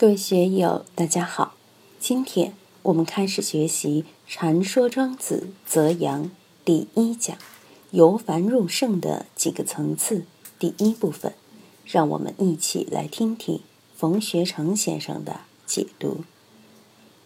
各位学友，大家好。今天我们开始学习《禅说庄子·泽阳》第一讲“由凡入圣”的几个层次。第一部分，让我们一起来听听冯学成先生的解读。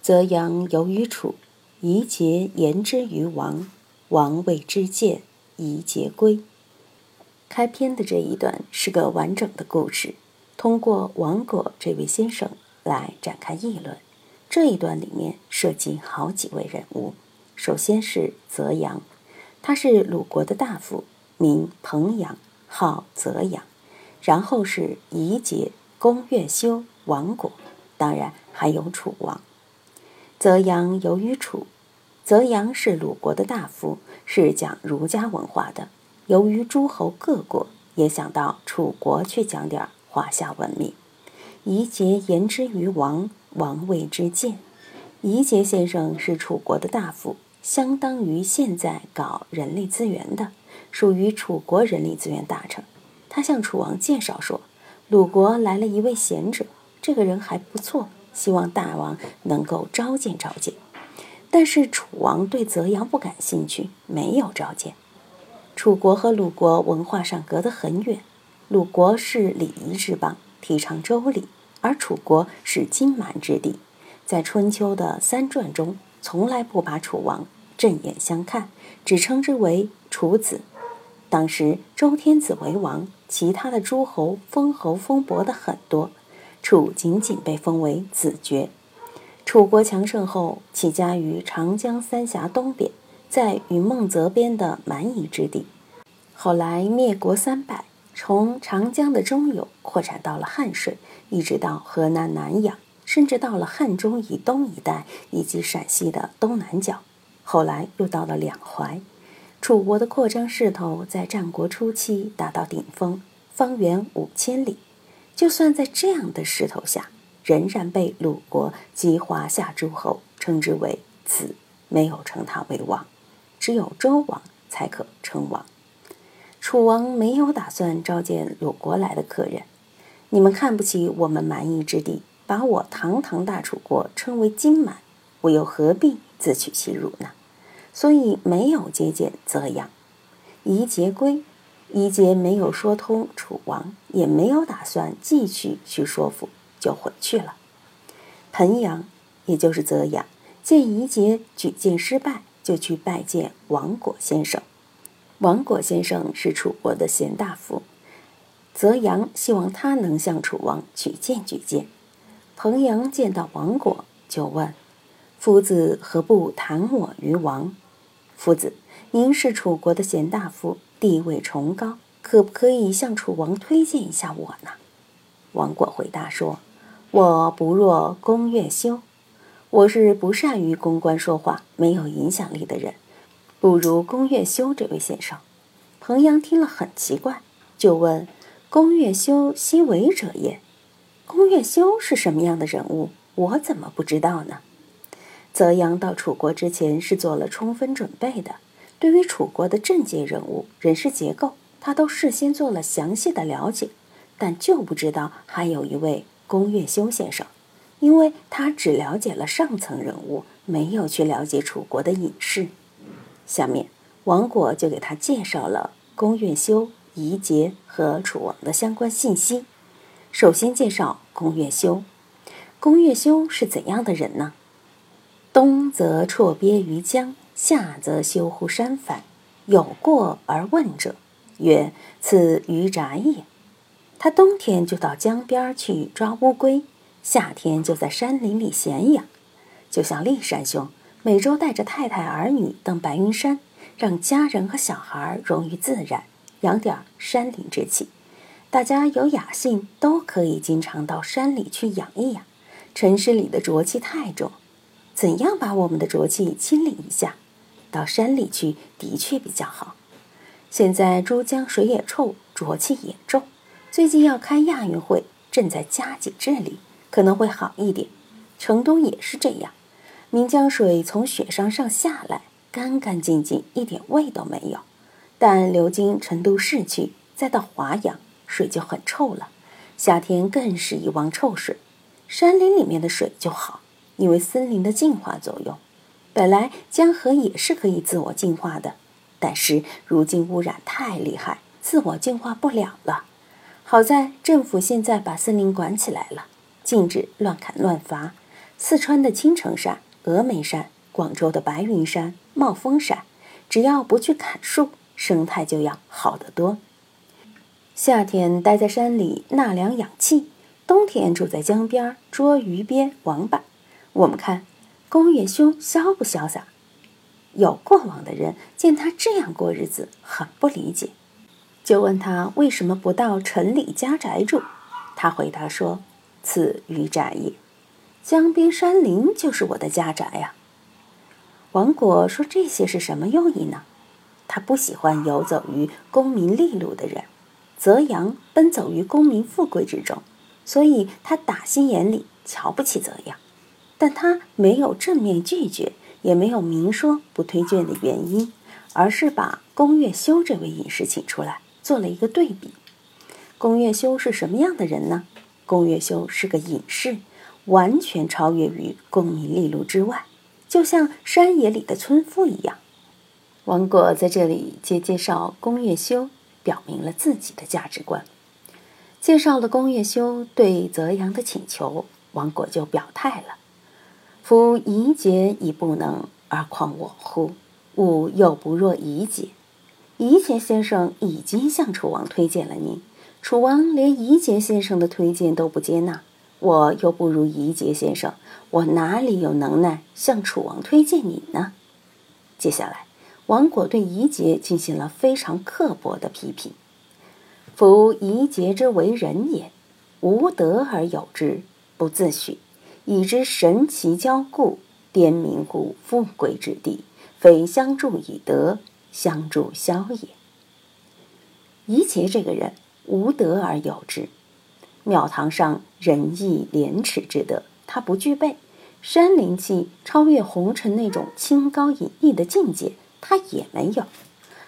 泽阳游于楚，宜节言之于王，王谓之见，宜节归。开篇的这一段是个完整的故事。通过王果这位先生来展开议论，这一段里面涉及好几位人物。首先是泽阳，他是鲁国的大夫，名彭阳，号泽阳。然后是夷节、公越修、王果，当然还有楚王。泽阳由于楚，泽阳是鲁国的大夫，是讲儒家文化的。由于诸侯各国也想到楚国去讲点儿。华夏文明，宜节言之于王，王谓之见。宜节先生是楚国的大夫，相当于现在搞人力资源的，属于楚国人力资源大臣。他向楚王介绍说，鲁国来了一位贤者，这个人还不错，希望大王能够召见召见。但是楚王对泽阳不感兴趣，没有召见。楚国和鲁国文化上隔得很远。鲁国是礼仪之邦，提倡周礼；而楚国是荆蛮之地，在春秋的三传中，从来不把楚王正眼相看，只称之为楚子。当时周天子为王，其他的诸侯封侯封伯的很多，楚仅仅被封为子爵。楚国强盛后，起家于长江三峡东边，在与孟泽边的蛮夷之地，后来灭国三百。从长江的中游扩展到了汉水，一直到河南南阳，甚至到了汉中以东一带以及陕西的东南角。后来又到了两淮。楚国的扩张势头在战国初期达到顶峰，方圆五千里。就算在这样的势头下，仍然被鲁国及华夏诸侯称之为子，没有称他为王。只有周王才可称王。楚王没有打算召见鲁国来的客人，你们看不起我们蛮夷之地，把我堂堂大楚国称为荆蛮，我又何必自取其辱呢？所以没有接见泽阳，宜节归，宜节没有说通楚王，也没有打算继续去说服，就回去了。彭阳，也就是泽阳，见宜节举荐失败，就去拜见王果先生。王果先生是楚国的贤大夫，泽阳希望他能向楚王举荐举荐。彭阳见到王果，就问：“夫子何不谈我于王？夫子，您是楚国的贤大夫，地位崇高，可不可以向楚王推荐一下我呢？”王果回答说：“我不若公越修，我是不善于公关说话、没有影响力的人。”不如宫月修这位先生。彭阳听了很奇怪，就问：“宫月修昔为者也？宫月修是什么样的人物？我怎么不知道呢？”泽阳到楚国之前是做了充分准备的，对于楚国的政界人物、人事结构，他都事先做了详细的了解，但就不知道还有一位宫月修先生，因为他只了解了上层人物，没有去了解楚国的隐士。下面，王果就给他介绍了宫越修、夷节和楚王的相关信息。首先介绍宫越修。宫越修是怎样的人呢？冬则辍鳖于江，夏则修乎山樊。有过而问者，曰：“此鱼杂也。”他冬天就到江边去抓乌龟，夏天就在山林里闲养，就像骊山兄。每周带着太太儿女登白云山，让家人和小孩融于自然，养点山林之气。大家有雅兴，都可以经常到山里去养一养。城市里的浊气太重，怎样把我们的浊气清理一下？到山里去的确比较好。现在珠江水也臭，浊气也重。最近要开亚运会，正在加紧治理，可能会好一点。成都也是这样。岷江水从雪山上下来，干干净净，一点味都没有。但流经成都市区，再到华阳，水就很臭了。夏天更是一汪臭水。山林里面的水就好，因为森林的净化作用。本来江河也是可以自我净化的，但是如今污染太厉害，自我净化不了了。好在政府现在把森林管起来了，禁止乱砍乱伐。四川的青城山、峨眉山，广州的白云山、帽峰山，只要不去砍树，生态就要好得多。夏天待在山里纳凉养气，冬天住在江边捉鱼鳖王八。我们看。宫岳兄潇不潇洒？有过往的人见他这样过日子，很不理解，就问他为什么不到城里家宅住。他回答说：“此渔宅也，江边山林就是我的家宅呀。”王果说：“这些是什么用意呢？”他不喜欢游走于功名利禄的人，泽阳奔走于功名富贵之中，所以他打心眼里瞧不起泽阳。但他没有正面拒绝，也没有明说不推荐的原因，而是把宫月修这位隐士请出来，做了一个对比。宫月修是什么样的人呢？宫月修是个隐士，完全超越于功名利禄之外，就像山野里的村夫一样。王果在这里借介绍宫月修，表明了自己的价值观。介绍了宫月修对泽阳的请求，王果就表态了。夫夷节已不能，而况我乎？吾又不若夷节。夷节先生已经向楚王推荐了您，楚王连夷节先生的推荐都不接纳，我又不如宜节先生，我哪里有能耐向楚王推荐你呢？接下来，王果对宜节进行了非常刻薄的批评。夫宜节之为人也，无德而有之，不自诩。以之神奇交固，颠民故富贵之地，非相助以德，相助消也。宜节这个人无德而有之，庙堂上仁义廉耻之德他不具备，山林气超越红尘那种清高隐逸的境界他也没有，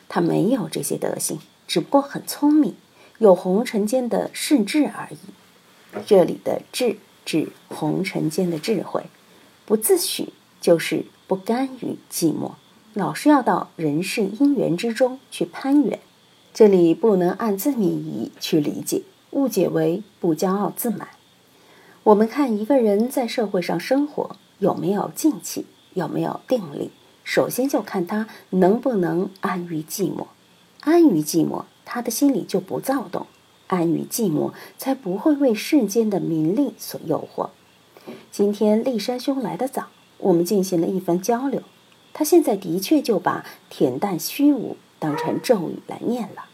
他没有这些德行，只不过很聪明，有红尘间的世智而已。这里的智。指红尘间的智慧，不自诩就是不甘于寂寞，老是要到人世因缘之中去攀援。这里不能按字面意义去理解，误解为不骄傲自满。我们看一个人在社会上生活有没有静气，有没有定力，首先就看他能不能安于寂寞。安于寂寞，他的心里就不躁动。安于寂寞，才不会为世间的名利所诱惑。今天立山兄来的早，我们进行了一番交流。他现在的确就把“恬淡虚无”当成咒语来念了。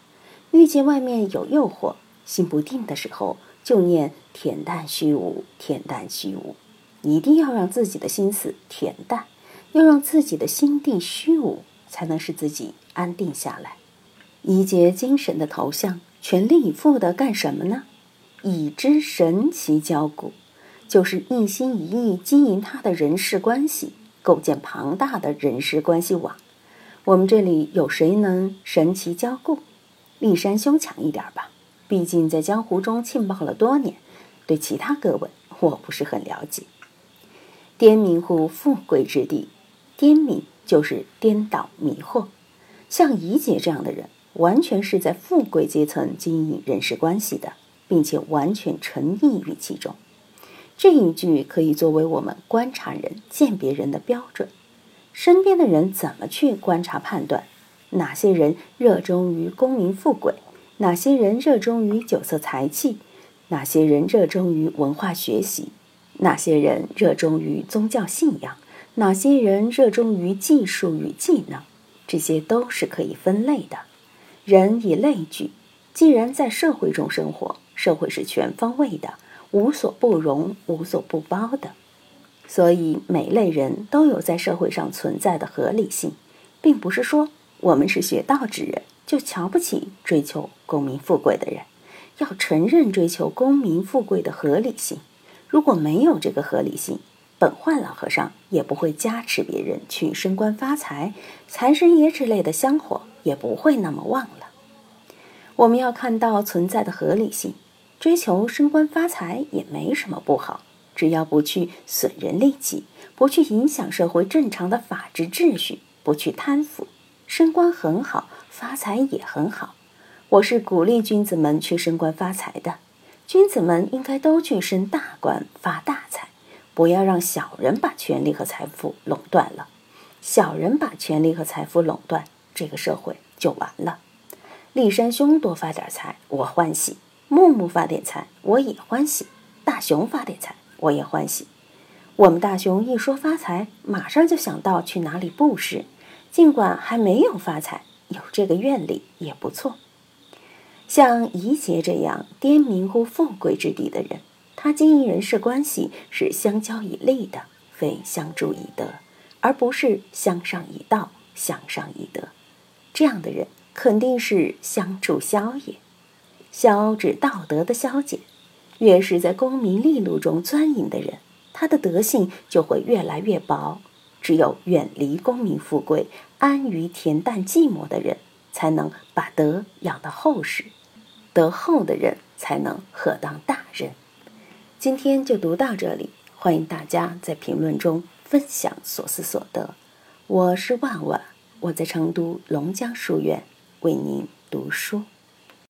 遇见外面有诱惑，心不定的时候，就念“恬淡虚无，恬淡虚无”。一定要让自己的心思恬淡，要让自己的心地虚无，才能使自己安定下来。一节精神的头像。全力以赴的干什么呢？以之神奇交固，就是一心一意经营他的人事关系，构建庞大的人事关系网。我们这里有谁能神奇交固？立山兄强一点吧，毕竟在江湖中浸泡了多年。对其他各位，我不是很了解。颠民乎富贵之地，颠民就是颠倒迷惑。像怡姐这样的人。完全是在富贵阶层经营人事关系的，并且完全沉溺于其中。这一句可以作为我们观察人、鉴别人的标准。身边的人怎么去观察判断？哪些人热衷于功名富贵？哪些人热衷于酒色财气？哪些人热衷于文化学习？哪些人热衷于宗教信仰？哪些人热衷于技术与技能？这些都是可以分类的。人以类聚，既然在社会中生活，社会是全方位的，无所不容、无所不包的，所以每类人都有在社会上存在的合理性，并不是说我们是学道之人就瞧不起追求功名富贵的人，要承认追求功名富贵的合理性。如果没有这个合理性，本焕老和尚也不会加持别人去升官发财，财神爷之类的香火也不会那么旺了。我们要看到存在的合理性，追求升官发财也没什么不好，只要不去损人利己，不去影响社会正常的法治秩序，不去贪腐，升官很好，发财也很好。我是鼓励君子们去升官发财的，君子们应该都去升大官发大财，不要让小人把权力和财富垄断了。小人把权力和财富垄断，这个社会就完了。立山兄多发点财，我欢喜；木木发点财，我也欢喜；大熊发点财，我也欢喜。我们大熊一说发财，马上就想到去哪里布施，尽管还没有发财，有这个愿力也不错。像怡杰这样颠民乎富贵之地的人，他经营人事关系是相交以利的，非相助以德，而不是相上以道，相上以德。这样的人肯定是相助消也。消指道德的消减，越是在功名利禄中钻营的人，他的德性就会越来越薄。只有远离功名富贵，安于恬淡寂寞的人，才能把德养到厚实。德厚的人才能鹤当大任。今天就读到这里，欢迎大家在评论中分享所思所得。我是万万，我在成都龙江书院为您读书。